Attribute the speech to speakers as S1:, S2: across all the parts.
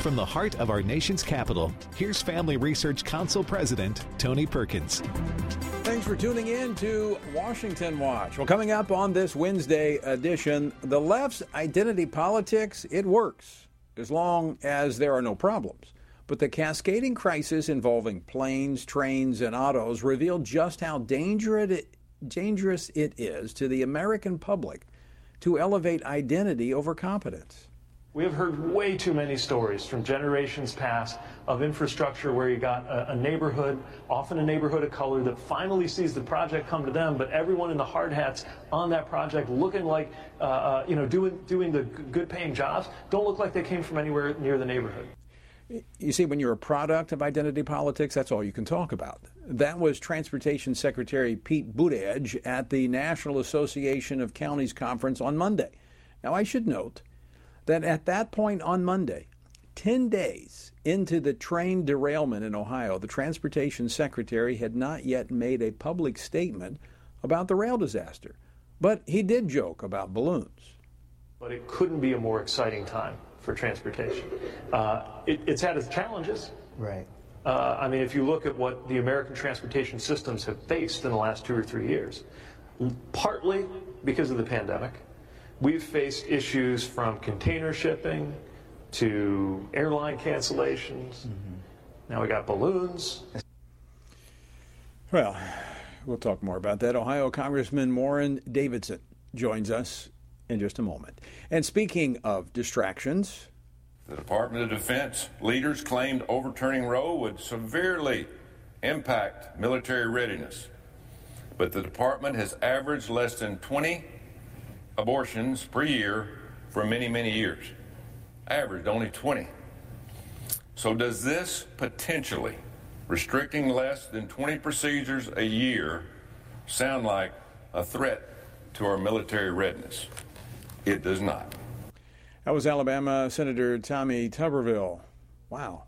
S1: From the heart of our nation's capital, here's Family Research Council President Tony Perkins.
S2: Thanks for tuning in to Washington Watch. Well, coming up on this Wednesday edition, the left's identity politics, it works as long as there are no problems. But the cascading crisis involving planes, trains, and autos revealed just how dangerous it is to the American public to elevate identity over competence.
S3: We have heard way too many stories from generations past of infrastructure where you got a, a, neighborhood, often a neighborhood of color, that finally sees the project come to them, but everyone in the hard hats on that project looking like, uh, uh, you know, doing, doing the good paying jobs, don't look like they came from anywhere near the neighborhood.
S2: You see, when you're a product of identity politics, that's all you can talk about. That was Transportation Secretary Pete Buttigieg at the National Association of Counties Conference on Monday. Now, I should note that at that point on Monday, 10 days into the train derailment in Ohio, the Transportation Secretary had not yet made a public statement about the rail disaster. But he did joke about balloons.
S3: But it couldn't be a more exciting time for transportation. Uh, it, it's had its challenges.
S4: Right.
S3: Uh, I mean, if you look at what the American transportation systems have faced in the last two or three years, partly because of the pandemic, we've faced issues from container shipping to airline cancellations. Mm-hmm. Now we got balloons.
S2: Well, we'll talk more about that. Ohio Congressman Warren Davidson joins us in just a moment. And speaking of distractions,
S5: the Department of Defense leaders claimed overturning Roe would severely impact military readiness. But the department has averaged less than 20 abortions per year for many, many years. Averaged only 20. So, does this potentially restricting less than 20 procedures a year sound like a threat to our military readiness? It does not.
S2: That was Alabama Senator Tommy Tuberville. Wow.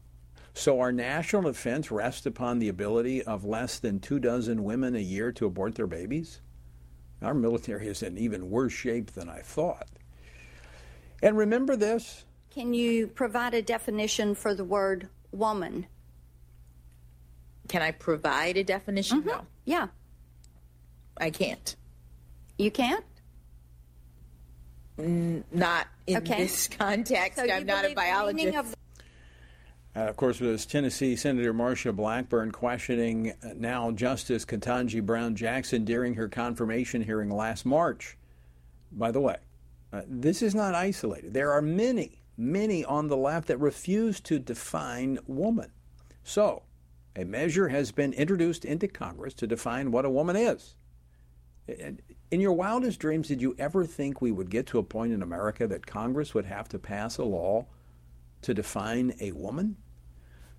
S2: So our national defense rests upon the ability of less than two dozen women a year to abort their babies? Our military is in even worse shape than I thought. And remember this.
S6: Can you provide a definition for the word woman?
S7: Can I provide a definition?
S6: Mm-hmm.
S7: No.
S6: Yeah.
S7: I can't.
S6: You can't?
S7: not in okay. this context.
S6: So
S7: I'm not a biologist.
S6: Of,
S2: uh, of course, was Tennessee Senator Marsha Blackburn questioning now Justice Ketanji Brown Jackson during her confirmation hearing last March. By the way, uh, this is not isolated. There are many, many on the left that refuse to define woman. So, a measure has been introduced into Congress to define what a woman is. In your wildest dreams, did you ever think we would get to a point in America that Congress would have to pass a law to define a woman?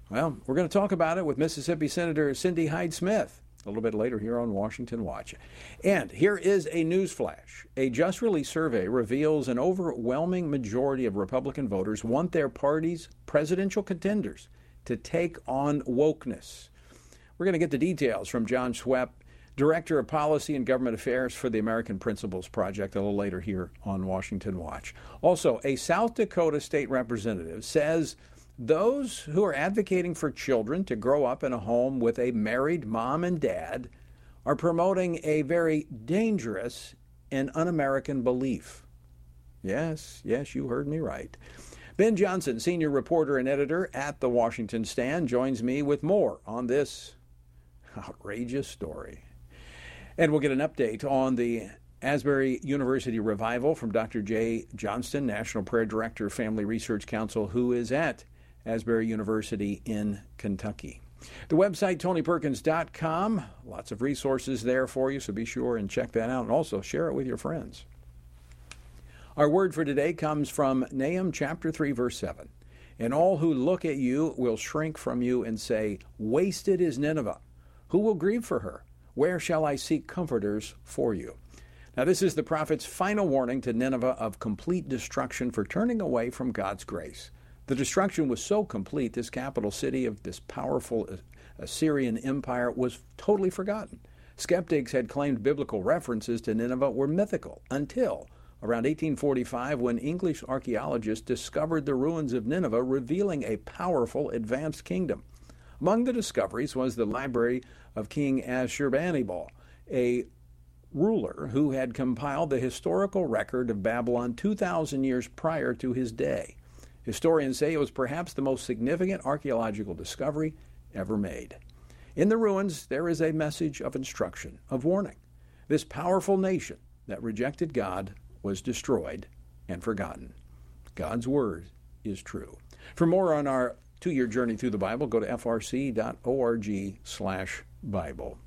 S2: Well, we're going to talk about it with Mississippi Senator Cindy Hyde Smith a little bit later here on Washington Watch. And here is a news flash. A just released survey reveals an overwhelming majority of Republican voters want their party's presidential contenders to take on wokeness. We're going to get the details from Jon Schweppe Director of Policy and Government Affairs for the American Principles Project, a little later here on Washington Watch. Also, a South Dakota state representative says those who are advocating for children to grow up in a home with a married mom and dad are promoting a very dangerous and un American belief. Yes, yes, you heard me right. Ben Johnson, senior reporter and editor at the Washington Stand, joins me with more on this outrageous story. And we'll get an update on the Asbury University revival from Dr. Jay Johnston, National Prayer Director, of Family Research Council, who is at Asbury University in Kentucky. The website, tonyperkins.com. Lots of resources there for you, so be sure and check that out and also share it with your friends. Our word for today comes from Nahum chapter 3, verse 7. And all who look at you will shrink from you and say, Wasted is Nineveh. Who will grieve for her? Where shall I seek comforters for you? Now, this is the prophet's final warning to Nineveh of complete destruction for turning away from God's grace. The destruction was so complete, this capital city of this powerful uh, Assyrian empire was totally forgotten. Skeptics had claimed biblical references to Nineveh were mythical until around 1845 when English archaeologists discovered the ruins of Nineveh, revealing a powerful advanced kingdom. Among the discoveries was the library of King Ashurbanipal, a ruler who had compiled the historical record of Babylon 2,000 years prior to his day. Historians say it was perhaps the most significant archaeological discovery ever made. In the ruins, there is a message of instruction, of warning. This powerful nation that rejected God was destroyed and forgotten. God's word is true. For more on our two-year journey through the Bible, go to frc.org/bible.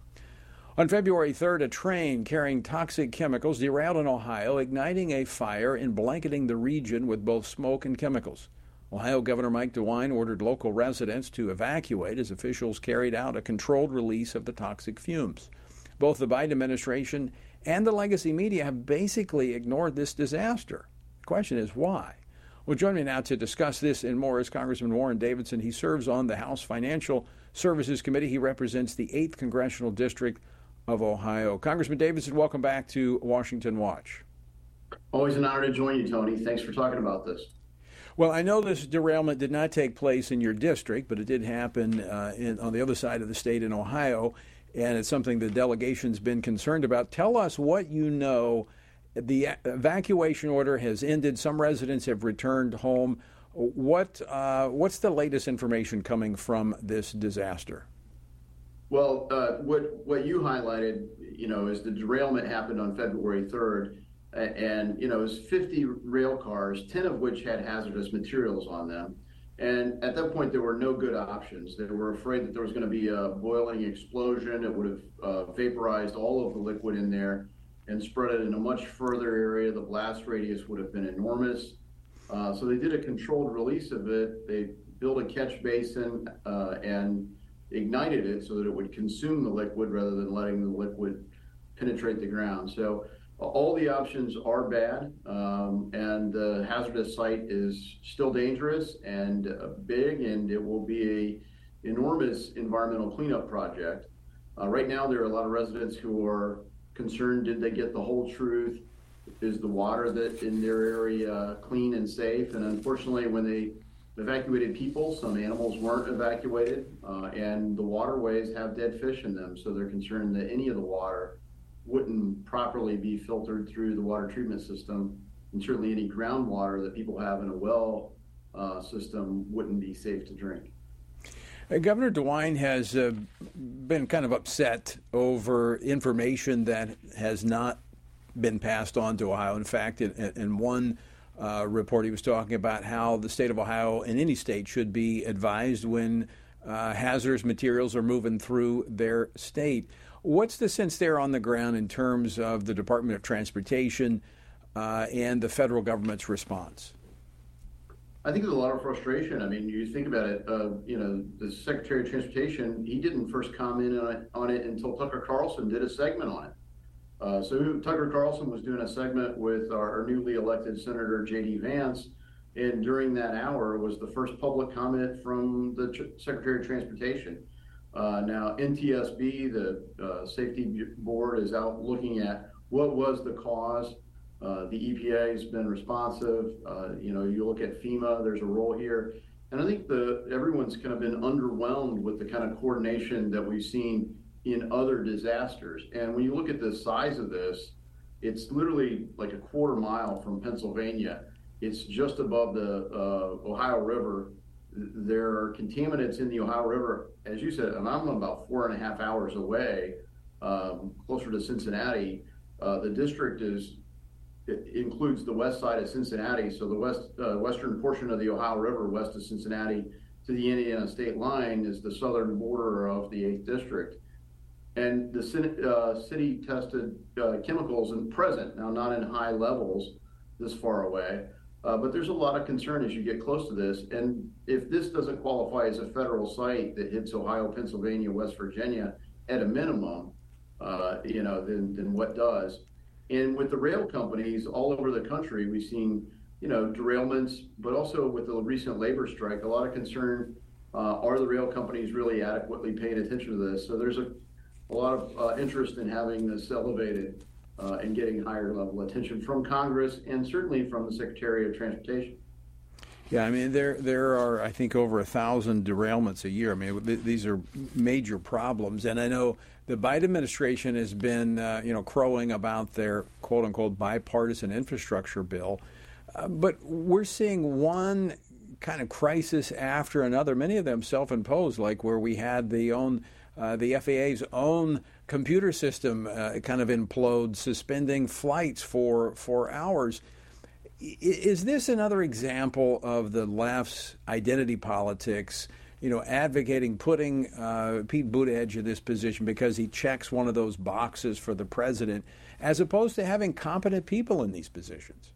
S2: On February 3rd, a train carrying toxic chemicals derailed in Ohio, igniting a fire and blanketing the region with both smoke and chemicals. Ohio Governor Mike DeWine ordered local residents to evacuate as officials carried out a controlled release of the toxic fumes. Both the Biden administration and the legacy media have basically ignored this disaster. The question is why? Well, join me now to discuss this and more is Congressman Warren Davidson. He serves on the House Financial Services Committee. He represents the 8th Congressional District of Ohio. Congressman Davidson, welcome back to Washington Watch.
S4: Always an honor to join you, Tony. Thanks for talking about this.
S2: Well, I know this derailment did not take place in your district, but it did happen uh, in, on the other side of the state in Ohio, and it's something the delegation's been concerned about. Tell us what you know. The evacuation order has ended. Some residents have returned home. What uh, what's the latest information coming from this disaster?
S4: Well, uh, what what you highlighted, you know, is the derailment happened on February 3rd, and you know, it was 50 rail cars, 10 of which had hazardous materials on them. And at that point, there were no good options. They were afraid that there was going to be a boiling explosion. It would have uh, vaporized all of the liquid in there and spread it in a much further area. The blast radius would have been enormous. Uh, so they did a controlled release of it. They built a catch basin uh, and ignited it so that it would consume the liquid rather than letting the liquid penetrate the ground. So all the options are bad, um, and the hazardous site is still dangerous and uh, big, and it will be a enormous environmental cleanup project. Uh, right now, there are a lot of residents who are concerned: did they get the whole truth? Is the water that in their area clean and safe? And unfortunately, when they evacuated people. Some animals weren't evacuated, uh, and the waterways have dead fish in them. So they're concerned that any of the water wouldn't properly be filtered through the water treatment system, and certainly any groundwater that people have in a well uh, system wouldn't be safe to drink.
S2: Uh, Governor DeWine has uh, been kind of upset over information that has not been passed on to Ohio. In fact, in, in one uh, report, he was talking about how the state of Ohio and any state should be advised when uh, hazardous materials are moving through their state. What's the sense there on the ground in terms of the Department of Transportation uh, and the federal government's response?
S4: I think there's a lot of frustration. I mean, you think about it. Uh, you know, the Secretary of Transportation he didn't first comment on it, on it until Tucker Carlson did a segment on it. Uh, so Tucker Carlson was doing a segment with our, our newly elected Senator J.D. Vance, and during that hour was the first public comment from the Secretary of Transportation. Uh, now, NTSB, the uh, safety board, is out looking at what was the cause. Uh, the EPA has been responsive. Uh, you know, you look at FEMA, there's a role here. And I think the everyone's kind of been underwhelmed with the kind of coordination that we've seen in other disasters. And when you look at the size of this, it's literally like a quarter mile from Pennsylvania. It's just above the uh, Ohio River. There are contaminants in the Ohio River, as you said, and I'm about four and a half hours away, um, closer to Cincinnati. Uh, the district is includes the west side of Cincinnati, so the west uh, western portion of the Ohio River, west of Cincinnati, to the Indiana state line, is the southern border of the eighth district and the uh, city tested uh, chemicals in present, now not in high levels this far away, uh, but there's a lot of concern as you get close to this. And if this doesn't qualify as a federal site that hits Ohio, Pennsylvania, West Virginia at a minimum, uh, you know, then, then what does? And with the rail companies all over the country, we've seen, you know, derailments, but also with the recent labor strike, a lot of concern. Uh, are the rail companies really adequately paying attention to this? So there's a a lot of uh, interest in having this elevated. uh, and getting higher level attention from Congress and certainly from the Secretary of Transportation.
S2: Yeah, I mean there there are I think over a thousand derailments a year. I mean th- these are major problems, and I know the Biden administration has been uh, you know crowing about their quote unquote bipartisan infrastructure bill, uh, but we're seeing one kind of crisis after another. Many of them self-imposed, like where we had the own uh, the FAA's own computer system uh, kind of implode, suspending flights for for hours. Is this another example of the left's identity politics? You know, advocating putting uh, Pete Buttigieg in this position because he checks one of those boxes for the president, as opposed to having competent people in these positions.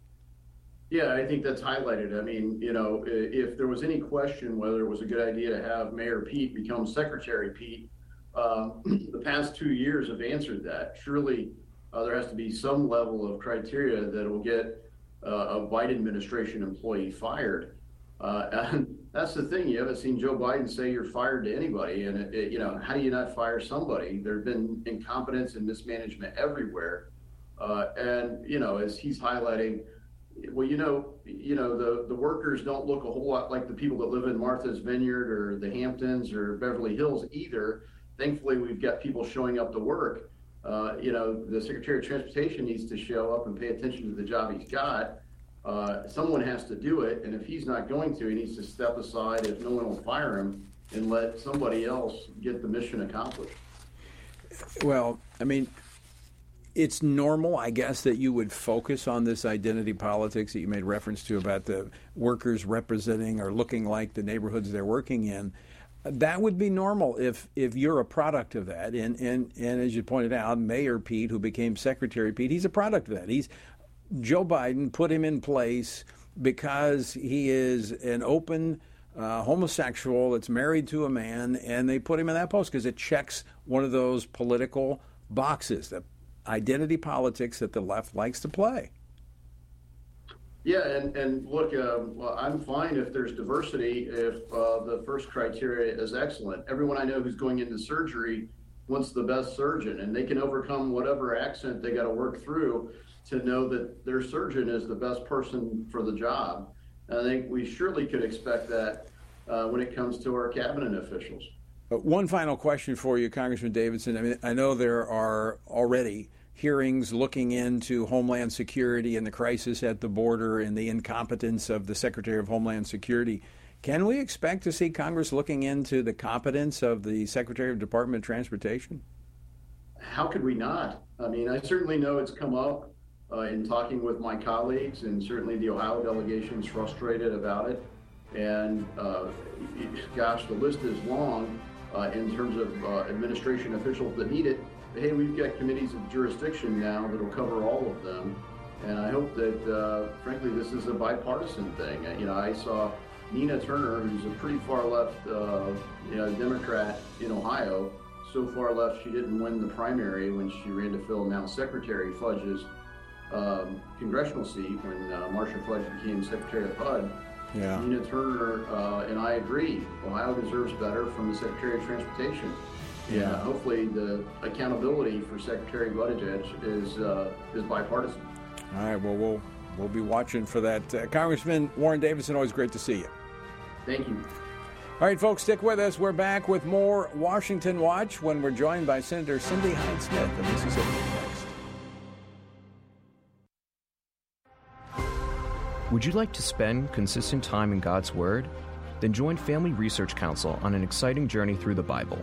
S4: Yeah, I think that's highlighted. I mean, you know, if there was any question whether it was a good idea to have Mayor Pete become Secretary Pete, um, the past two years have answered that. Surely uh, there has to be some level of criteria that will get uh, a Biden administration employee fired. Uh, and that's the thing. You haven't seen Joe Biden say you're fired to anybody. And, it, it, you know, how do you not fire somebody? There have been incompetence and mismanagement everywhere. Uh, and, you know, as he's highlighting, well, you know, you know, the, the workers don't look a whole lot like the people that live in Martha's Vineyard or the Hamptons or Beverly Hills either. Thankfully, we've got people showing up to work. Uh, you know, the Secretary of Transportation needs to show up and pay attention to the job he's got. Uh, someone has to do it, and if he's not going to, he needs to step aside if no one will fire him and let somebody else get the mission accomplished.
S2: Well, I mean, it's normal, I guess, that you would focus on this identity politics that you made reference to about the workers representing or looking like the neighborhoods they're working in that would be normal if if you're a product of that. And and and as you pointed out, Mayor Pete, who became Secretary Pete, he's a product of that. He's Joe Biden put him in place because he is an open uh, homosexual that's married to a man, and they put him in that post because it checks one of those political boxes, the identity politics that the left likes to play.
S4: Yeah, and, and look, uh, well, I'm fine if there's diversity, if uh, the first criteria is excellent. Everyone I know who's going into surgery wants the best surgeon, and they can overcome whatever accent they got to work through to know that their surgeon is the best person for the job. And I think we surely could expect that uh, when it comes to our cabinet officials.
S2: Uh, one final question for you, Congressman Davidson. I mean, I know there are already hearings looking into Homeland Security and the crisis at the border and the incompetence of the Secretary of Homeland Security. Can we expect to see Congress looking into the competence of the Secretary of Department of Transportation?
S4: How could we not? I mean, I certainly know it's come up uh, in talking with my colleagues, and certainly the Ohio delegation is frustrated about it. And uh, gosh, the list is long uh, in terms of uh, administration officials that need it hey, we've got committees of jurisdiction now that will cover all of them. And I hope that, uh, frankly, this is a bipartisan thing. You know, I saw Nina Turner, who's a pretty far left uh, you know, Democrat in Ohio, so far left she didn't win the primary when she ran to fill now Secretary Fudge's um, congressional seat when uh, Marcia Fudge became Secretary of HUD. Yeah. Nina Turner uh, and I agree. Ohio deserves better from the Secretary of Transportation. Yeah, hopefully the accountability for Secretary Buttigieg is uh, is bipartisan.
S2: All right. Well, we'll we'll be watching for that. Uh, Congressman Warren Davidson, always great to see you.
S4: Thank you.
S2: All right, folks, stick with us. We're back with more Washington Watch when we're joined by Senator Cindy Hyde Smith of Mississippi
S8: next. Would you like to spend consistent time in God's Word? Then join Family Research Council on an exciting journey through the Bible.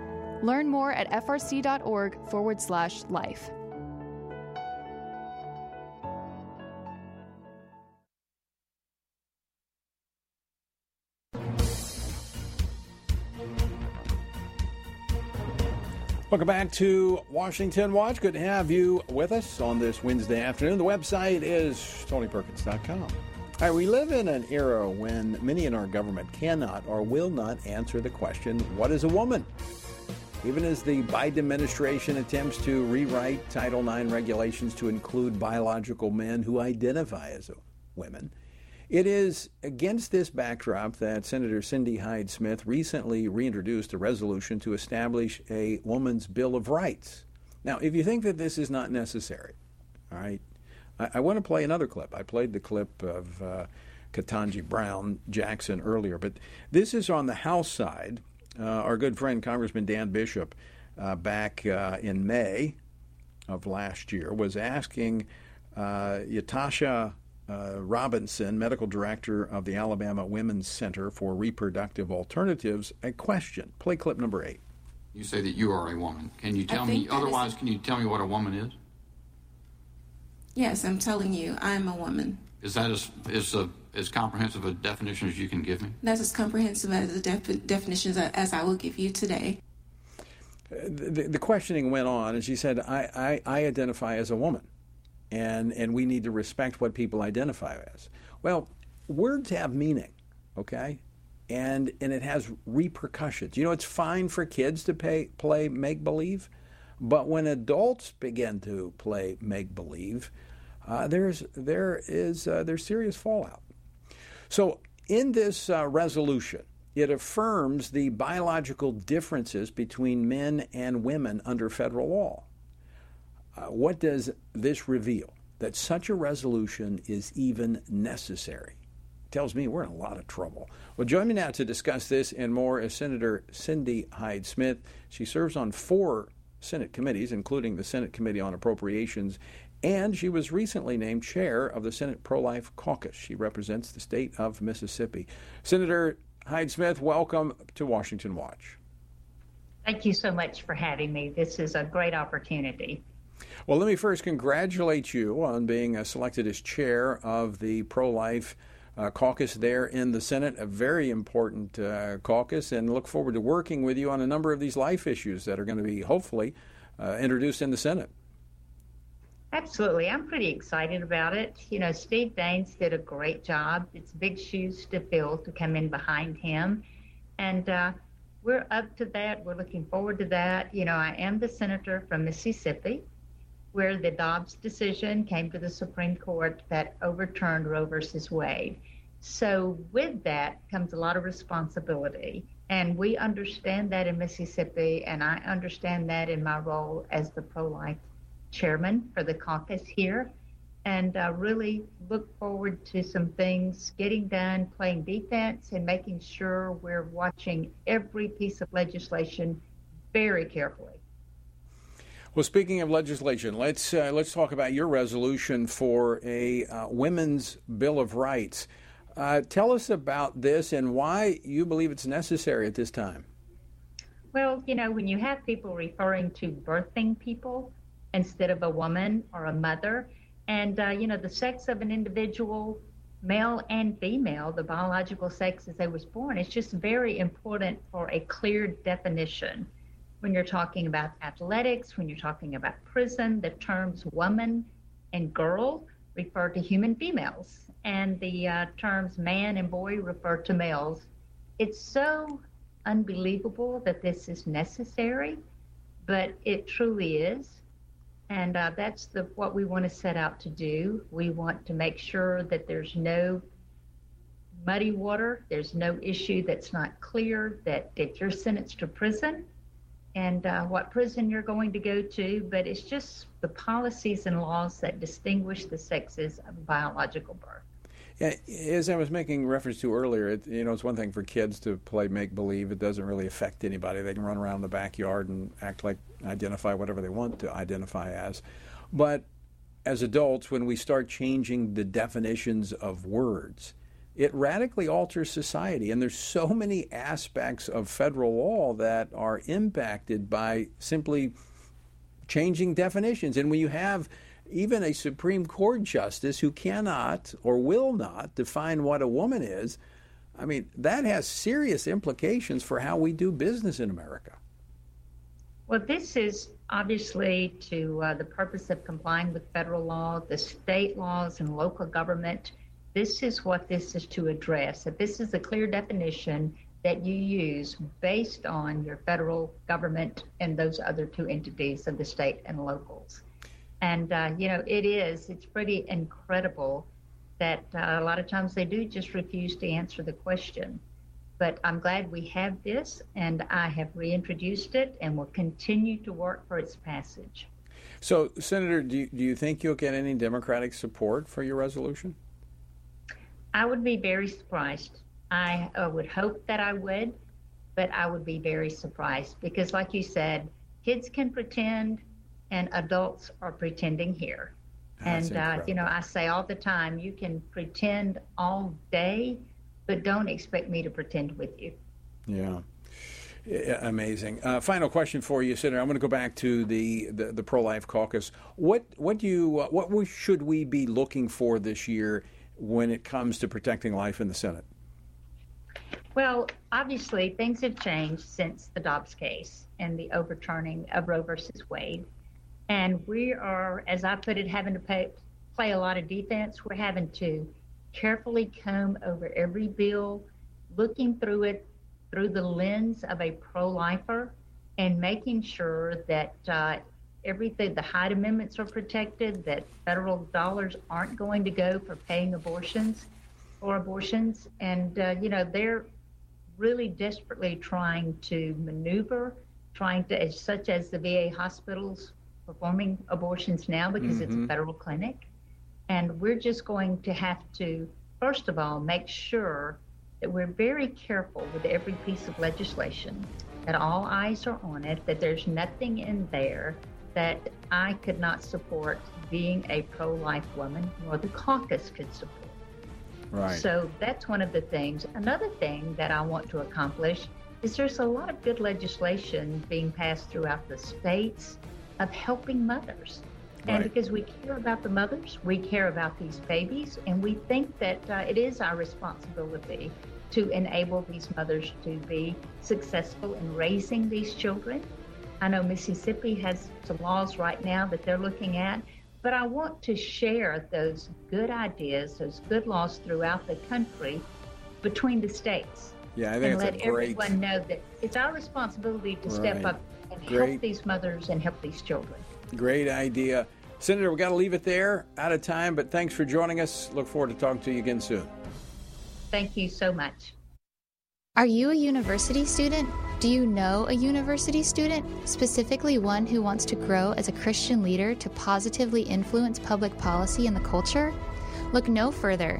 S9: Learn more at frc.org forward slash life.
S2: Welcome back to Washington Watch. Good to have you with us on this Wednesday afternoon. The website is tonyperkins.com. All right, we live in an era when many in our government cannot or will not answer the question, What is a woman? Even as the Biden administration attempts to rewrite Title IX regulations to include biological men who identify as women, it is against this backdrop that Senator Cindy Hyde Smith recently reintroduced a resolution to establish a woman's Bill of Rights. Now, if you think that this is not necessary, all right, I, I want to play another clip. I played the clip of uh, Ketanji Brown Jackson earlier, but this is on the House side. Uh, our good friend Congressman Dan Bishop, uh, back uh, in May of last year, was asking uh, Yatasha uh, Robinson, medical director of the Alabama Women's Center for Reproductive Alternatives, a question. Play clip number eight.
S10: You say that you are a woman. Can you tell me, otherwise, is... can you tell me what a woman is?
S11: Yes, I'm telling you, I'm a woman.
S10: Is that as, as, a, uh, as comprehensive a definition as you can give me?
S11: That's as comprehensive as the def- definitions as I will give you today.
S2: Uh, the, the, questioning went on, and she said, I, I, I identify as a woman and and we need to respect what people identify as. Well, words have meaning, okay? And and it has repercussions. You know, it's fine for kids to pay, play make believe, but when adults begin to play make believe, uh, there's there is uh, there's serious fallout. So in this uh, resolution, it affirms the biological differences between men and women under federal law. Uh, what does this reveal? That such a resolution is even necessary. Tells me we're in a lot of trouble. Well, join me now to discuss this and more is Senator Cindy Hyde Smith. She serves on four Senate committees, including the Senate Committee on Appropriations, and she was recently named chair of the Senate Pro Life Caucus. She represents the state of Mississippi. Senator Hyde Smith, welcome to Washington Watch.
S12: Thank you so much for having me. This is a great opportunity.
S2: Well, let me first congratulate you on being uh, selected as chair of the pro life uh, caucus there in the Senate, a very important uh, caucus, and look forward to working with you on a number of these life issues that are going to be hopefully uh, introduced in the Senate.
S12: Absolutely. I'm pretty excited about it. You know, Steve Daines did a great job. It's big shoes to fill to come in behind him. And uh, we're up to that. We're looking forward to that. You know, I am the senator from Mississippi where the Dobbs decision came to the Supreme Court that overturned Roe versus Wade. So, with that comes a lot of responsibility. And we understand that in Mississippi, and I understand that in my role as the pro life chairman for the caucus here. And uh, really look forward to some things getting done, playing defense, and making sure we're watching every piece of legislation very carefully.
S2: Well, speaking of legislation, let's uh, let's talk about your resolution for a uh, women's bill of rights. Uh, tell us about this and why you believe it's necessary at this time.
S12: Well, you know, when you have people referring to birthing people instead of a woman or a mother, and uh, you know, the sex of an individual, male and female, the biological sex as they was born, it's just very important for a clear definition when you're talking about athletics, when you're talking about prison, the terms woman and girl refer to human females, and the uh, terms man and boy refer to males. It's so unbelievable that this is necessary, but it truly is. And uh, that's the what we want to set out to do. We want to make sure that there's no muddy water, there's no issue that's not clear, that if you're sentenced to prison, and uh, what prison you're going to go to, but it's just the policies and laws that distinguish the sexes of biological birth.
S2: Yeah, as I was making reference to earlier, it, you know, it's one thing for kids to play make believe. It doesn't really affect anybody. They can run around the backyard and act like identify whatever they want to identify as. But as adults, when we start changing the definitions of words, it radically alters society. And there's so many aspects of federal law that are impacted by simply changing definitions. And when you have even a Supreme Court justice who cannot or will not define what a woman is, I mean, that has serious implications for how we do business in America.
S12: Well, this is obviously to uh, the purpose of complying with federal law, the state laws, and local government this is what this is to address. That this is a clear definition that you use based on your federal government and those other two entities of the state and locals. And, uh, you know, it is, it's pretty incredible that uh, a lot of times they do just refuse to answer the question. But I'm glad we have this, and I have reintroduced it and will continue to work for its passage.
S2: So, Senator, do you, do you think you'll get any Democratic support for your resolution?
S12: I would be very surprised. I uh, would hope that I would, but I would be very surprised because, like you said, kids can pretend and adults are pretending here. That's and, uh, you know, I say all the time, you can pretend all day, but don't expect me to pretend with you.
S2: Yeah. Amazing. Uh, final question for you, Senator. I'm going to go back to the, the, the pro life caucus. What what do you uh, what should we be looking for this year when it comes to protecting life in the Senate?
S12: Well, obviously, things have changed since the Dobbs case and the overturning of Roe versus Wade. And we are, as I put it, having to pay, play a lot of defense. We're having to carefully comb over every bill, looking through it through the lens of a pro lifer and making sure that uh, everything, the Hyde amendments are protected, that federal dollars aren't going to go for paying abortions or abortions. And, uh, you know, they're really desperately trying to maneuver, trying to, such as the VA hospitals performing abortions now because mm-hmm. it's a mm-hmm. federal clinic. And we're just going to have to, first of all, make sure that we're very careful with every piece of legislation, that all eyes are on it, that there's nothing in there that I could not support being a pro life woman, nor the caucus could support.
S2: Right.
S12: So that's one of the things. Another thing that I want to accomplish is there's a lot of good legislation being passed throughout the states of helping mothers. Right. And because we care about the mothers, we care about these babies, and we think that uh, it is our responsibility to enable these mothers to be successful in raising these children I know Mississippi has some laws right now that they're looking at, but I want to share those good ideas, those good laws throughout the country between the states.
S2: Yeah, I think
S12: and let
S2: great...
S12: everyone know that it's our responsibility to right. step up and great. help these mothers and help these children.
S2: Great idea. Senator, we got to leave it there. Out of time, but thanks for joining us. Look forward to talking to you again soon.
S12: Thank you so much.
S13: Are you a university student? Do you know a university student, specifically one who wants to grow as a Christian leader to positively influence public policy and the culture? Look no further.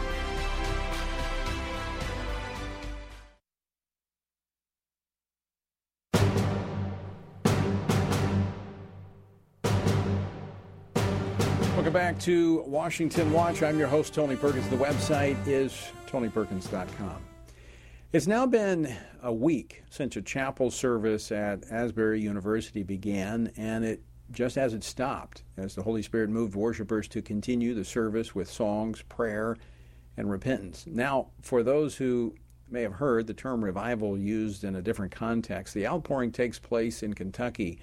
S2: Welcome back to Washington Watch. I'm your host, Tony Perkins. The website is tonyperkins.com. It's now been a week since a chapel service at Asbury University began, and it just as it stopped, as the Holy Spirit moved worshipers to continue the service with songs, prayer, and repentance. Now, for those who may have heard the term revival used in a different context, the outpouring takes place in Kentucky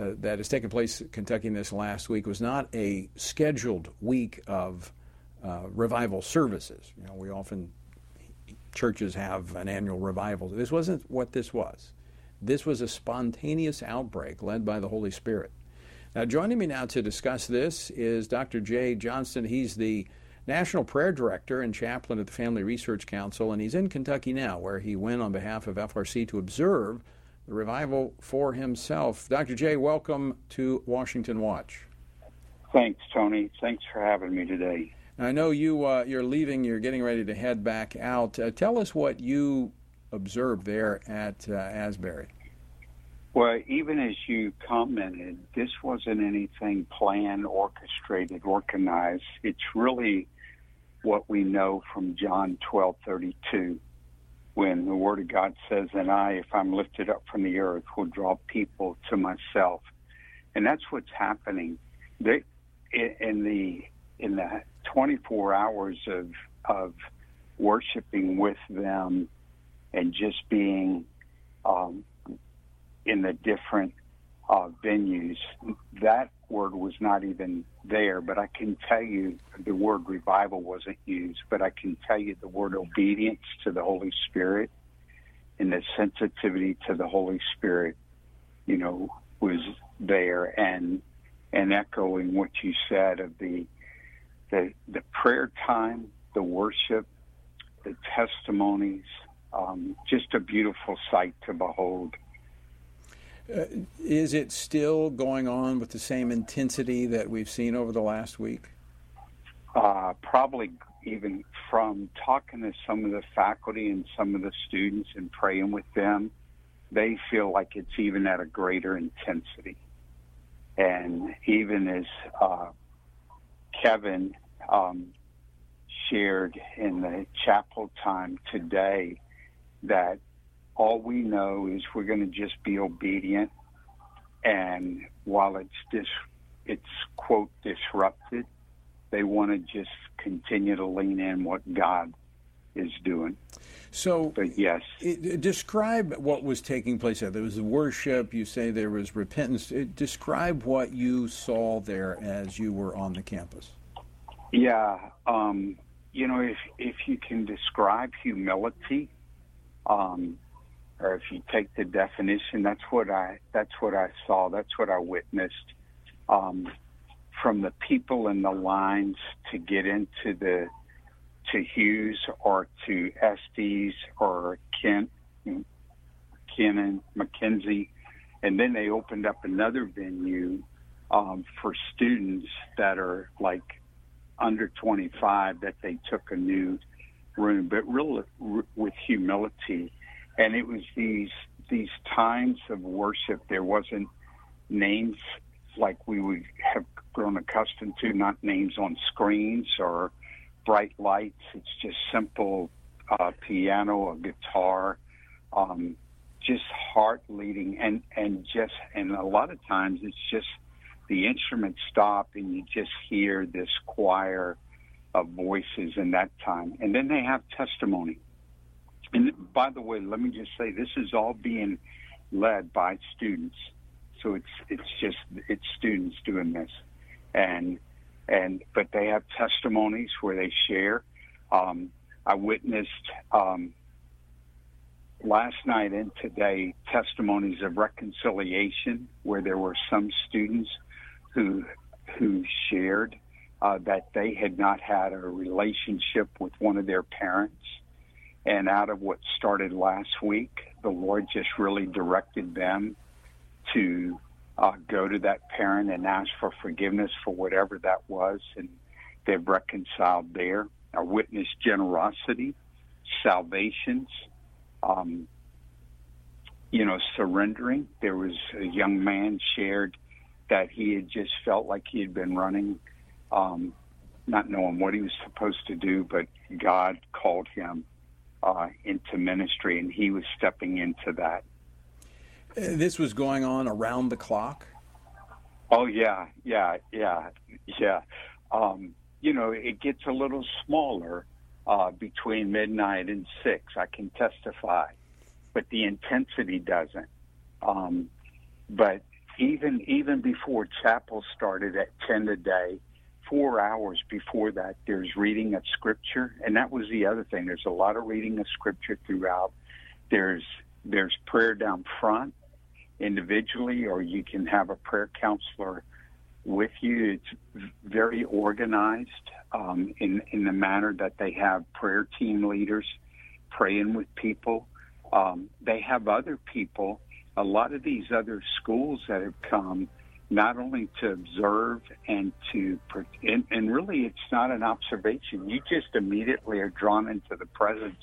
S2: uh, that has taken place in Kentucky this last week was not a scheduled week of uh, revival services. You know, we often churches have an annual revival. This wasn't what this was. This was a spontaneous outbreak led by the Holy Spirit. Now, joining me now to discuss this is Dr. Jay Johnston. He's the National Prayer Director and Chaplain at the Family Research Council, and he's in Kentucky now, where he went on behalf of FRC to observe the revival for himself. Dr. J, welcome to Washington Watch.
S14: Thanks, Tony. Thanks for having me today.
S2: I know you uh, you're leaving. You're getting ready to head back out. Uh, tell us what you observed there at uh, Asbury.
S14: Well, even as you commented, this wasn't anything planned, orchestrated, organized. It's really what we know from John twelve thirty two when the Word of God says, and I, if I'm lifted up from the earth, will draw people to myself. And that's what's happening. They, in the in the 24 hours of of worshiping with them and just being um, in the different uh, venues, that word was not even there. But I can tell you the word revival wasn't used, but I can tell you the word obedience to the Holy Spirit and the sensitivity to the Holy Spirit, you know, was there and and echoing what you said of the the the prayer time, the worship, the testimonies, um, just a beautiful sight to behold.
S2: Uh, is it still going on with the same intensity that we've seen over the last week?
S14: Uh, probably even from talking to some of the faculty and some of the students and praying with them, they feel like it's even at a greater intensity. And even as uh, Kevin um, shared in the chapel time today, that all we know is we're going to just be obedient. And while it's dis, it's quote disrupted, they want to just continue to lean in what God is doing.
S2: So,
S14: but yes,
S2: it, describe what was taking place there. There was worship. You say there was repentance. Describe what you saw there as you were on the campus.
S14: Yeah, um, you know, if if you can describe humility, um, or if you take the definition, that's what I that's what I saw. That's what I witnessed. Um, from the people in the lines to get into the to Hughes or to Estes or Kent, Kennan, McKenzie, and then they opened up another venue um, for students that are like under 25 that they took a new room, but really with humility. And it was these these times of worship. There wasn't names like we would have grown accustomed to, not names on screens or bright lights. It's just simple uh, piano, a guitar, um, just heart leading, and and just and a lot of times it's just the instruments stop and you just hear this choir of voices in that time, and then they have testimony. And by the way, let me just say this is all being led by students. So it's it's just it's students doing this, and and but they have testimonies where they share. Um, I witnessed um, last night and today testimonies of reconciliation where there were some students who who shared uh, that they had not had a relationship with one of their parents. And out of what started last week, the Lord just really directed them to uh, go to that parent and ask for forgiveness for whatever that was, and they've reconciled there. I witnessed generosity, salvations, um, you know, surrendering. There was a young man shared that he had just felt like he had been running, um, not knowing what he was supposed to do, but God called him uh, into ministry, and he was stepping into that.
S2: Uh, this was going on around the clock.
S14: Oh yeah, yeah, yeah, yeah. Um, you know, it gets a little smaller uh, between midnight and six. I can testify, but the intensity doesn't. Um, but even even before chapel started at ten a day, four hours before that, there's reading of scripture, and that was the other thing. There's a lot of reading of scripture throughout. There's there's prayer down front individually, or you can have a prayer counselor with you. It's very organized um, in in the manner that they have prayer team leaders praying with people. Um, they have other people. A lot of these other schools that have come not only to observe and to and, and really it's not an observation you just immediately are drawn into the presence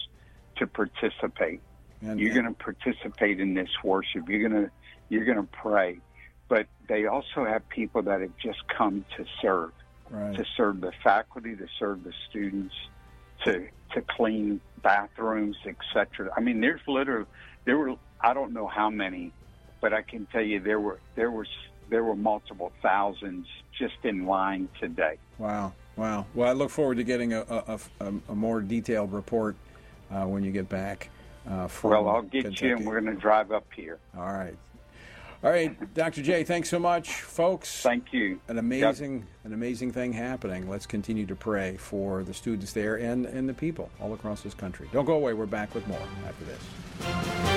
S14: to participate and, you're going to participate in this worship you're going to you're going to pray. But they also have people that have just come to serve, right. to serve the faculty, to serve the students, to to clean bathrooms, etc. I mean, there's literally there were I don't know how many, but I can tell you there were there were there were multiple thousands just in line today.
S2: Wow, wow. Well, I look forward to getting a a, a, a more detailed report uh, when you get back. Uh,
S14: well, I'll get Kentucky. you, and we're going to drive up here.
S2: All right. All right, Dr. J, thanks so much, folks.
S14: Thank you.
S2: An amazing, yep. an amazing thing happening. Let's continue to pray for the students there and, and the people all across this country. Don't go away. We're back with more after this.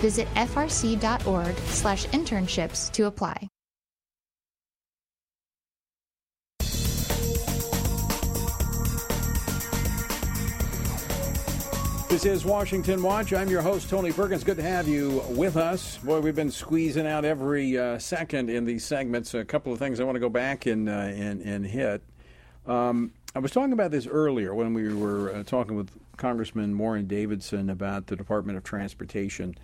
S13: Visit frc.org slash internships to apply.
S2: This is Washington Watch. I'm your host, Tony Perkins. Good to have you with us. Boy, we've been squeezing out every uh, second in these segments. A couple of things I want to go back and, uh, and, and hit. Um, I was talking about this earlier when we were uh, talking with Congressman Warren Davidson about the Department of Transportation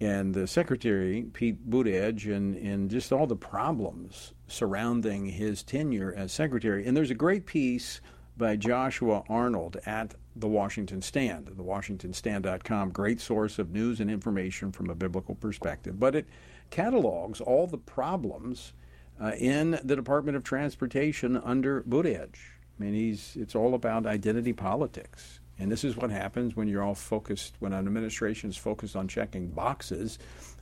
S2: and the Secretary, Pete Buttigieg, and, and just all the problems surrounding his tenure as Secretary. And there's a great piece by Joshua Arnold at the Washington Stand, the WashingtonStand.com, great source of news and information from a biblical perspective. But it catalogs all the problems uh, in the Department of Transportation under Buttigieg. I mean, he's it's all about identity politics, and this is what happens when you're all focused when an administration is focused on checking boxes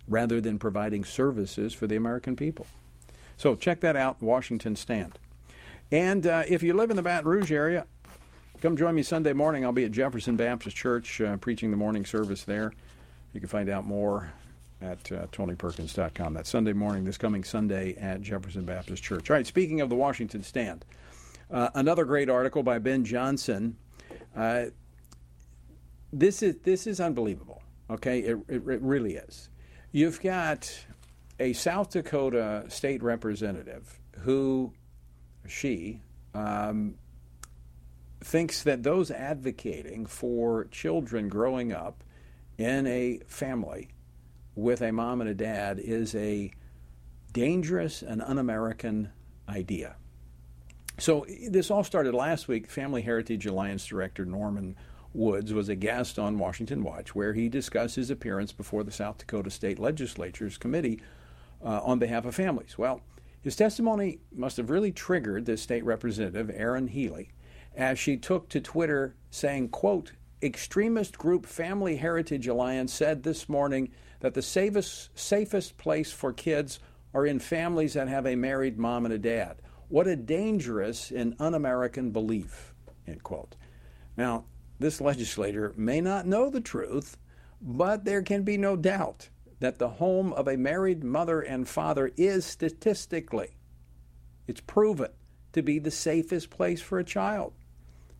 S2: rather than providing services for the American people. So check that out, Washington Stand. And uh, if you live in the Baton Rouge area, come join me Sunday morning. I'll be at Jefferson Baptist Church uh, preaching the morning service there. You can find out more at uh, TonyPerkins.com. That's Sunday morning, this coming Sunday at Jefferson Baptist Church. All right, speaking of the Washington Stand, uh, another great article by Ben Johnson. Uh, this is this is unbelievable. Okay, it, it, it really is. You've got a South Dakota state representative who she um, thinks that those advocating for children growing up in a family with a mom and a dad is a dangerous and un American idea. So, this all started last week. Family Heritage Alliance Director Norman Woods was a guest on Washington Watch, where he discussed his appearance before the South Dakota State Legislature's Committee uh, on behalf of families. Well, his testimony must have really triggered the state representative, Erin Healy, as she took to Twitter saying, quote, extremist group Family Heritage Alliance said this morning that the safest, safest place for kids are in families that have a married mom and a dad. What a dangerous and un American belief, end quote. Now, this legislator may not know the truth, but there can be no doubt that the home of a married mother and father is statistically, it's proven to be the safest place for a child.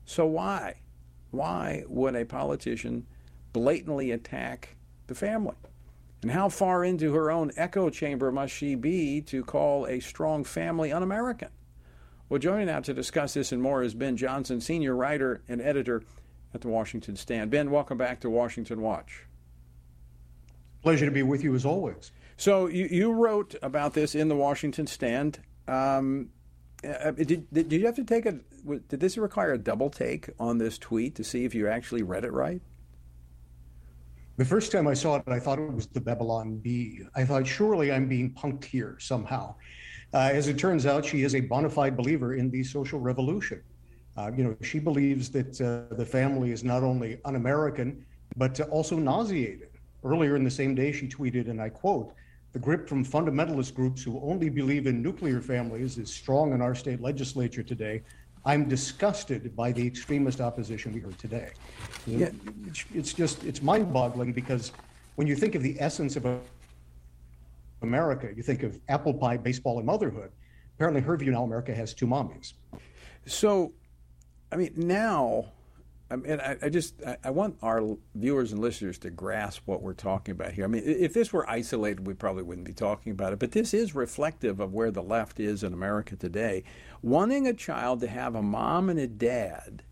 S2: So why? Why would a politician blatantly attack the family? And how far into her own echo chamber must she be to call a strong family un American? Well, joining now to discuss this and more is Ben Johnson, senior writer and editor at the Washington Stand. Ben, welcome back to Washington Watch.
S15: Pleasure to be with you as always.
S2: So you, you wrote about this in the Washington Stand. Um, uh, did, did you have to take a? Did this require a double take on this tweet to see if you actually read it right?
S15: The first time I saw it, I thought it was the Babylon Bee. I thought, surely I'm being punked here somehow. Uh, as it turns out, she is a bona fide believer in the social revolution. Uh, you know, she believes that uh, the family is not only un American, but also nauseated. Earlier in the same day, she tweeted, and I quote, the grip from fundamentalist groups who only believe in nuclear families is strong in our state legislature today. I'm disgusted by the extremist opposition we heard today. Yeah. It's just, it's mind boggling because when you think of the essence of America, you think of apple pie, baseball, and motherhood. Apparently, her view now America has two mommies.
S2: So, I mean, now I mean, I, I just I, I, want our viewers and listeners to grasp what we're talking about here. I mean, if this were isolated, we probably wouldn't be talking about it. But this is reflective of where the left is in America today. Wanting a child to have a mom and a dad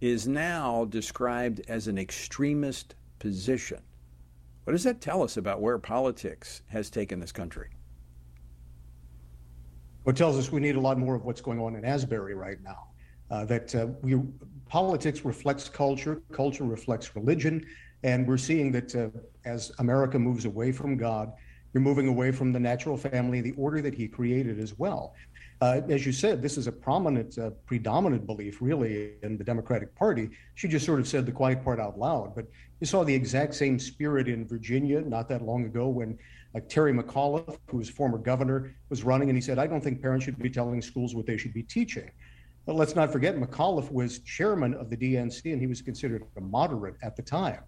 S2: is now described as an extremist position. What does that tell us about where politics has taken this country?
S15: What tells us we need a lot more of what's going on in Asbury right now. Uh, that uh, we politics reflects culture, culture reflects religion, and we're seeing that uh, as America moves away from God, you're moving away from the natural family, the order that He created as well. Uh, as you said, this is a prominent, uh, predominant belief, really, in the Democratic Party. She just sort of said the quiet part out loud, but you saw the exact same spirit in Virginia not that long ago when uh, Terry McAuliffe, who was former governor, was running, and he said, "I don't think parents should be telling schools what they should be teaching." But let's not forget, McAuliffe was chairman of the DNC and he was considered a moderate at the time.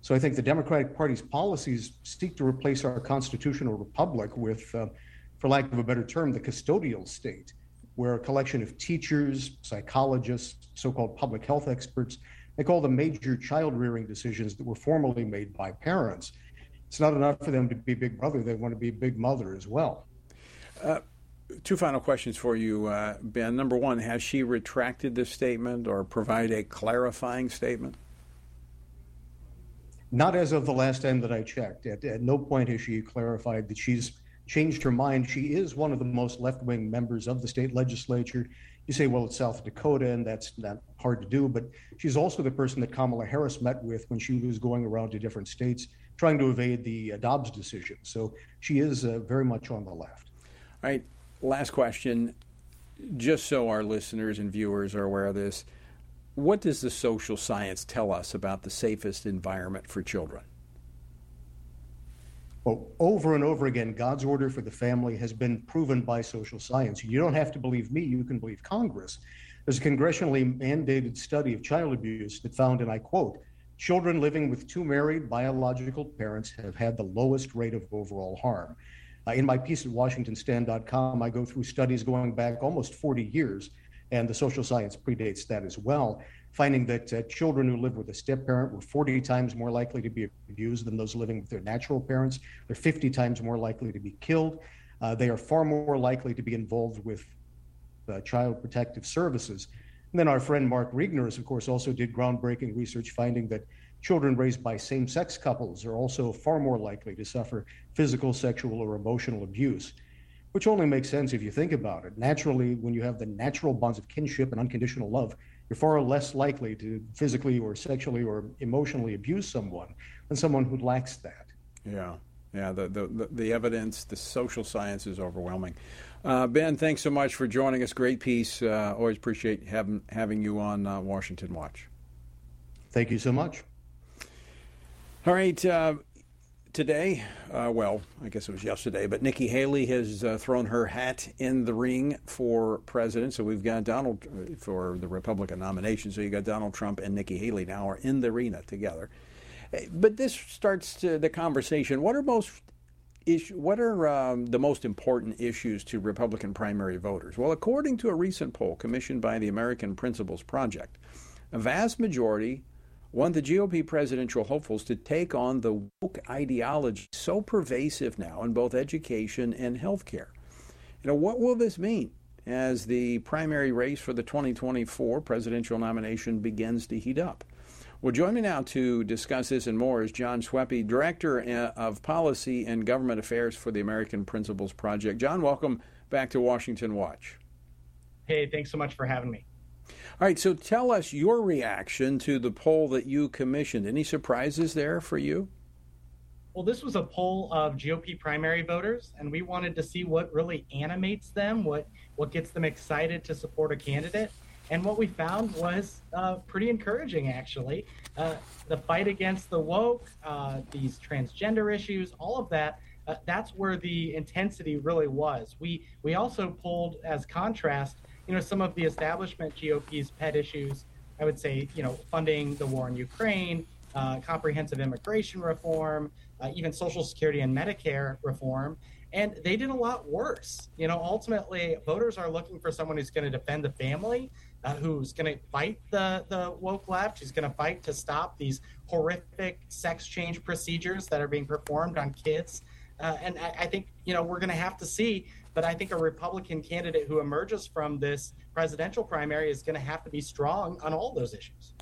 S15: So I think the Democratic Party's policies seek to replace our constitutional republic with, uh, for lack of a better term, the custodial state, where a collection of teachers, psychologists, so called public health experts make all the major child rearing decisions that were formerly made by parents. It's not enough for them to be big brother, they want to be big mother as well.
S2: Uh, two final questions for you, uh, Ben. Number one, has she retracted this statement or provide a clarifying statement?
S15: Not as of the last time that I checked. At, at no point has she clarified that she's changed her mind. She is one of the most left wing members of the state legislature. You say, well, it's South Dakota, and that's not hard to do, but she's also the person that Kamala Harris met with when she was going around to different states trying to evade the uh, Dobbs decision. So she is uh, very much on the left.
S2: All right last question, just so our listeners and viewers are aware of this, what does the social science tell us about the safest environment for children?
S15: Well, over and over again, God's order for the family has been proven by social science. You don't have to believe me, you can believe Congress. There's a congressionally mandated study of child abuse that found, and I quote, children living with two married biological parents have had the lowest rate of overall harm. Uh, in my piece at WashingtonStand.com, I go through studies going back almost 40 years, and the social science predates that as well, finding that uh, children who live with a step parent were 40 times more likely to be abused than those living with their natural parents. They're 50 times more likely to be killed. Uh, they are far more likely to be involved with child protective services. And then our friend Mark Regnerus, of course, also did groundbreaking research finding that children raised by same sex couples are also far more likely to suffer physical, sexual, or emotional abuse, which only makes sense if you think about it. Naturally, when you have the natural bonds of kinship and unconditional love, you're far less likely to physically or sexually or emotionally abuse someone than someone who lacks that.
S2: Yeah. Yeah, the, the, the evidence, the social science is overwhelming. Uh, ben, thanks so much for joining us. Great piece. Uh, always appreciate having, having you on uh, Washington Watch.
S15: Thank you so much.
S2: All right. Uh, today, uh, well, I guess it was yesterday, but Nikki Haley has uh, thrown her hat in the ring for president. So we've got Donald uh, for the Republican nomination. So you got Donald Trump and Nikki Haley now are in the arena together. Uh, but this starts the conversation. What are most issue, what are um, the most important issues to Republican primary voters? Well, according to a recent poll commissioned by the American Principles Project, a vast majority want the GOP presidential hopefuls to take on the woke ideology so pervasive now in both education and healthcare. You know, what will this mean as the primary race for the 2024 presidential nomination begins to heat up? Well, join me now to discuss this and more is Jon Schweppe, Director uh, of Policy and Government Affairs for the American Principles Project. Jon, welcome back to Washington Watch.
S16: Hey, thanks so much for having me.
S2: All right, so tell us your reaction to the poll that you commissioned. Any surprises there for you?
S16: Well, this was a poll of GOP primary voters, and we wanted to see what really animates them, what what gets them excited to support a candidate. And what we found was uh, pretty encouraging, actually. Uh, the fight against the woke, uh, these transgender issues, all of that. Uh, that's where the intensity really was. We we also pulled as contrast, you know, some of the establishment GOP's pet issues. I would say, you know, funding the war in Ukraine, uh, comprehensive immigration reform, uh, even Social Security and Medicare reform. And they did a lot worse. You know, ultimately, voters are looking for someone who's going to defend the family, uh, who's going to fight the, the woke left, who's going to fight to stop these horrific sex change procedures that are being performed on kids. Uh, and I, I, think, you know, we're going to have to see. But I think a Republican candidate who emerges from this presidential primary is going to have to be strong on all those issues.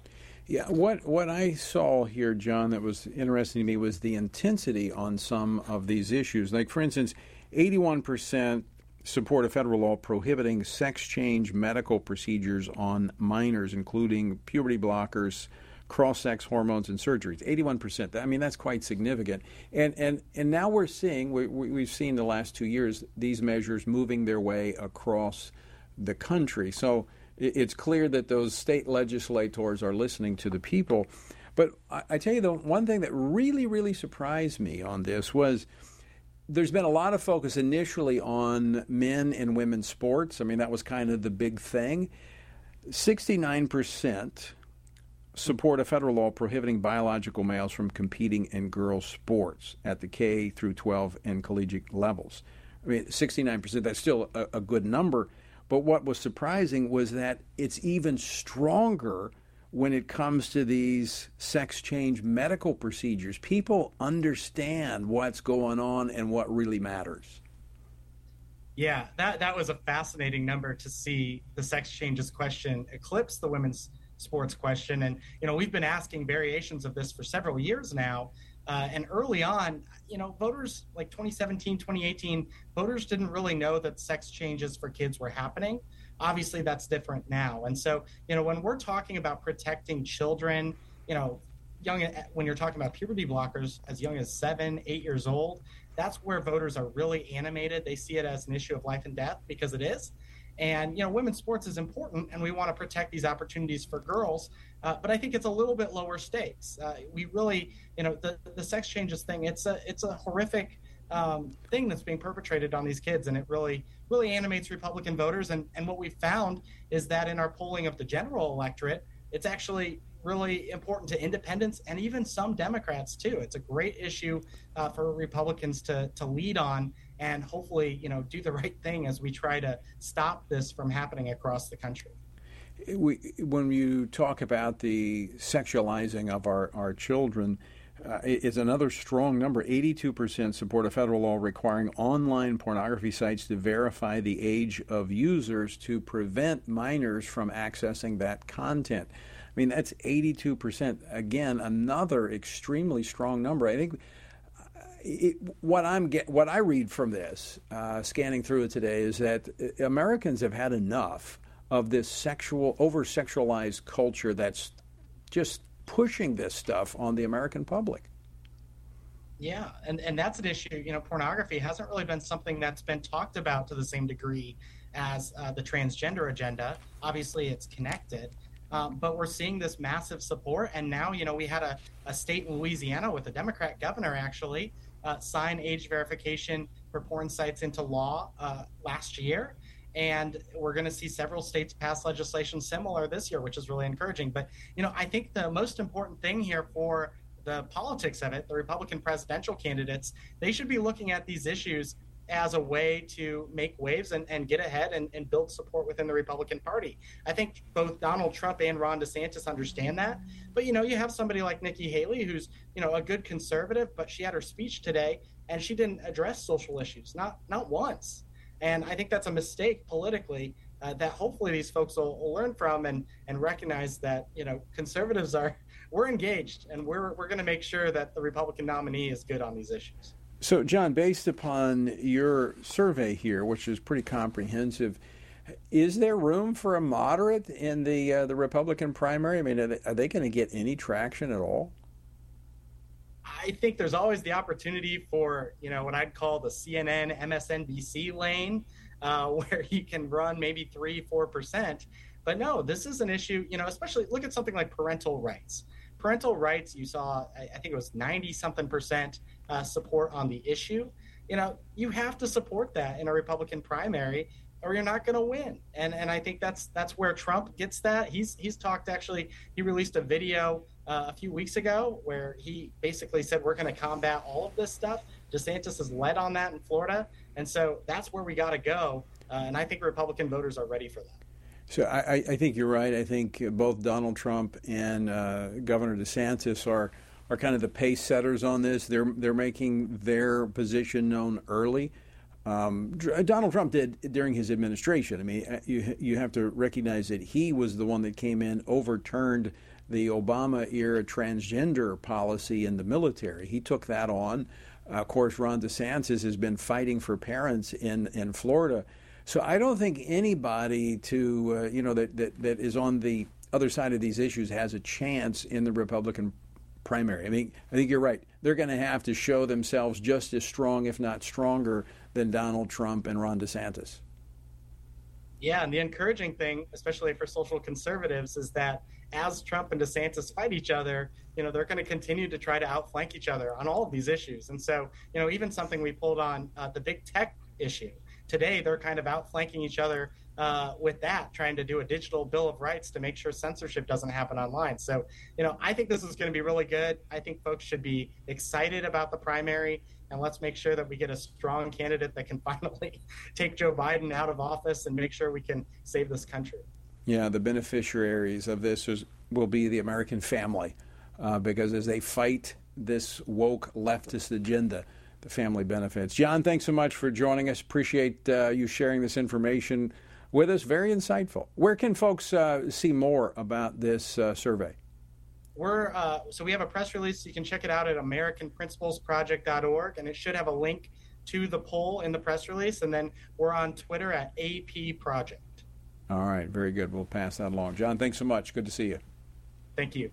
S2: Yeah, what what I saw here, Jon, that was interesting to me was the intensity on some of these issues. Like, for instance, 81% support a federal law prohibiting sex change medical procedures on minors, including puberty blockers, cross sex hormones, and surgeries. 81%. I mean, that's quite significant. And and and now we're seeing we, we've seen the last two years these measures moving their way across the country. So it's clear that those state legislators are listening to the people. But I, I tell you, the one thing that really, really surprised me on this was there's been a lot of focus initially on men and women's sports. I mean, that was kind of the big thing. 69% support a federal law prohibiting biological males from competing in girls' sports at the K through 12 and collegiate levels. I mean, 69%, that's still a, a good number. But what was surprising was that it's even stronger when it comes to these sex change medical procedures. People understand what's going on and what really matters.
S16: Yeah, that, that was a fascinating number to see the sex changes question eclipse the women's sports question. And, you know, we've been asking variations of this for several years now. Uh, and early on, you know, voters like 2017, 2018, voters didn't really know that sex changes for kids were happening. Obviously, that's different now. And so, you know, when we're talking about protecting children, you know, young when you're talking about puberty blockers as young as seven, eight years old, that's where voters are really animated. They see it as an issue of life and death because it is. And you know, women's sports is important, and we want to protect these opportunities for girls. Uh, but I think it's a little bit lower stakes. Uh, we really, you know, the the sex changes thing. It's a it's a horrific um, thing that's being perpetrated on these kids, and it really really animates Republican voters. And and what we found is that in our polling of the general electorate, it's actually really important to independents and even some Democrats too. It's a great issue uh, for Republicans to to lead on and hopefully, you know, do the right thing as we try to stop this from happening across the country.
S2: We, when you talk about the sexualizing of our, our children, uh, is another strong number. 82% support a federal law requiring online pornography sites to verify the age of users to prevent minors from accessing that content. I mean, that's 82%. Again, another extremely strong number. I think it, what I'm get, what I read from this, uh, scanning through it today, is that uh, Americans have had enough of this sexual, over sexualized culture that's just pushing this stuff on the American public.
S16: Yeah, and, and that's an issue. You know, pornography hasn't really been something that's been talked about to the same degree as uh, the transgender agenda. Obviously, it's connected. Um, but we're seeing this massive support. And now, you know, we had a, a state in Louisiana with a Democrat governor actually uh, sign age verification for porn sites into law uh, last year. And we're going to see several states pass legislation similar this year, which is really encouraging. But, you know, I think the most important thing here for the politics of it, the Republican presidential candidates, they should be looking at these issues as a way to make waves and, and get ahead and, and, build support within the Republican Party. I think both Donald Trump and Ron DeSantis understand that. But you know, you have somebody like Nikki Haley who's, you know, a good conservative, but she had her speech today and she didn't address social issues, not not once. And I think that's a mistake politically uh, that hopefully these folks will, will learn from and and recognize that, you know, conservatives are we're engaged and we're we're going to make sure that the Republican nominee is good on these issues.
S2: So, Jon, based upon your survey here, which is pretty comprehensive, Is there room for a moderate in the uh, the Republican primary? I mean, are they, they going to get any traction at all?
S16: I think there's always the opportunity for you know what I'd call the CNN MSNBC lane, uh, where he can run maybe three four percent. But no, this is an issue. You know, especially look at something like parental rights. Parental rights, you saw, I think it was 90 something percent uh, support on the issue. You know, you have to support that in a Republican primary or you're not going to win. And and I think that's that's where Trump gets that. He's he's talked actually. He released a video uh, a few weeks ago where he basically said we're going to combat all of this stuff. DeSantis has led on that in Florida, and so that's where we got to go. Uh, and I think Republican voters are ready for that.
S2: So I, I think you're right. I think both Donald Trump and uh, Governor DeSantis are are kind of the pace setters on this. They're they're making their position known early um, Donald Trump did during his administration. I mean, uh, you you have to recognize that he was the one that came in, overturned the Obama era transgender policy in the military. He took that on. Uh, of course, Ron DeSantis has been fighting for parents in, in Florida. So I don't think anybody to uh, you know that, that that is on the other side of these issues has a chance in the Republican primary. I mean, I think you're right. They're going to have to show themselves just as strong, if not stronger, than Donald Trump and Ron DeSantis.
S16: Yeah, and the encouraging thing, especially for social conservatives, is that as Trump and DeSantis fight each other, you know, they're going to continue to try to outflank each other on all of these issues. And so, you know, even something we pulled on uh, the big tech issue today, they're kind of outflanking each other uh, with that, trying to do a digital bill of rights to make sure censorship doesn't happen online. So, you know, I think this is going to be really good. I think folks should be excited about the primary and let's make sure that we get a strong candidate that can finally take Joe Biden out of office and make sure we can save this country.
S2: Yeah, the beneficiaries of this is, will be the American family uh, because as they fight this woke leftist agenda, the family benefits. Jon, thanks so much for joining us. Appreciate uh, you sharing this information with us. Very insightful. Where can folks uh, see more about this uh, survey?
S16: we're uh, so we have a press release. You can check it out at AmericanPrinciplesProject.org, and it should have a link to the poll in the press release. And then we're on Twitter at AP Project.
S2: All right, very good. We'll pass that along. Jon, thanks so much. Good to see you.
S16: Thank you.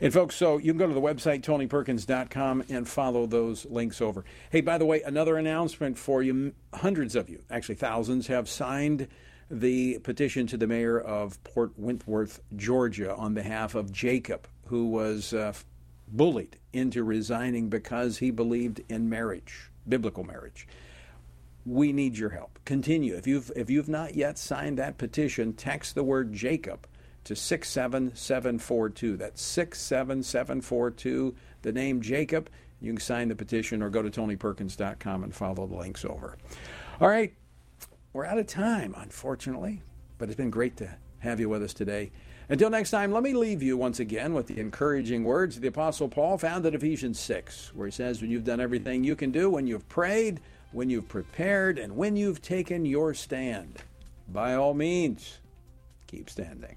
S2: And folks, so you can go to the website tonyperkins.com and follow those links over. Hey, by the way, another announcement for you. Hundreds of you, actually thousands, have signed the petition to the mayor of Port Wentworth, Georgia, on behalf of Jacob, who was uh, bullied into resigning because he believed in marriage, biblical marriage. We need your help. Continue. If you've if you've not yet signed that petition, text the word Jacob to 67742. That's 67742, the name Jacob. You can sign the petition or go to tonyperkins.com and follow the links over. All right, we're out of time, unfortunately, but it's been great to have you with us today. Until next time, let me leave you once again with the encouraging words of the Apostle Paul found in Ephesians 6, where he says, When you've done everything you can do, when you've prayed, when you've prepared, and when you've taken your stand, by all means, keep standing.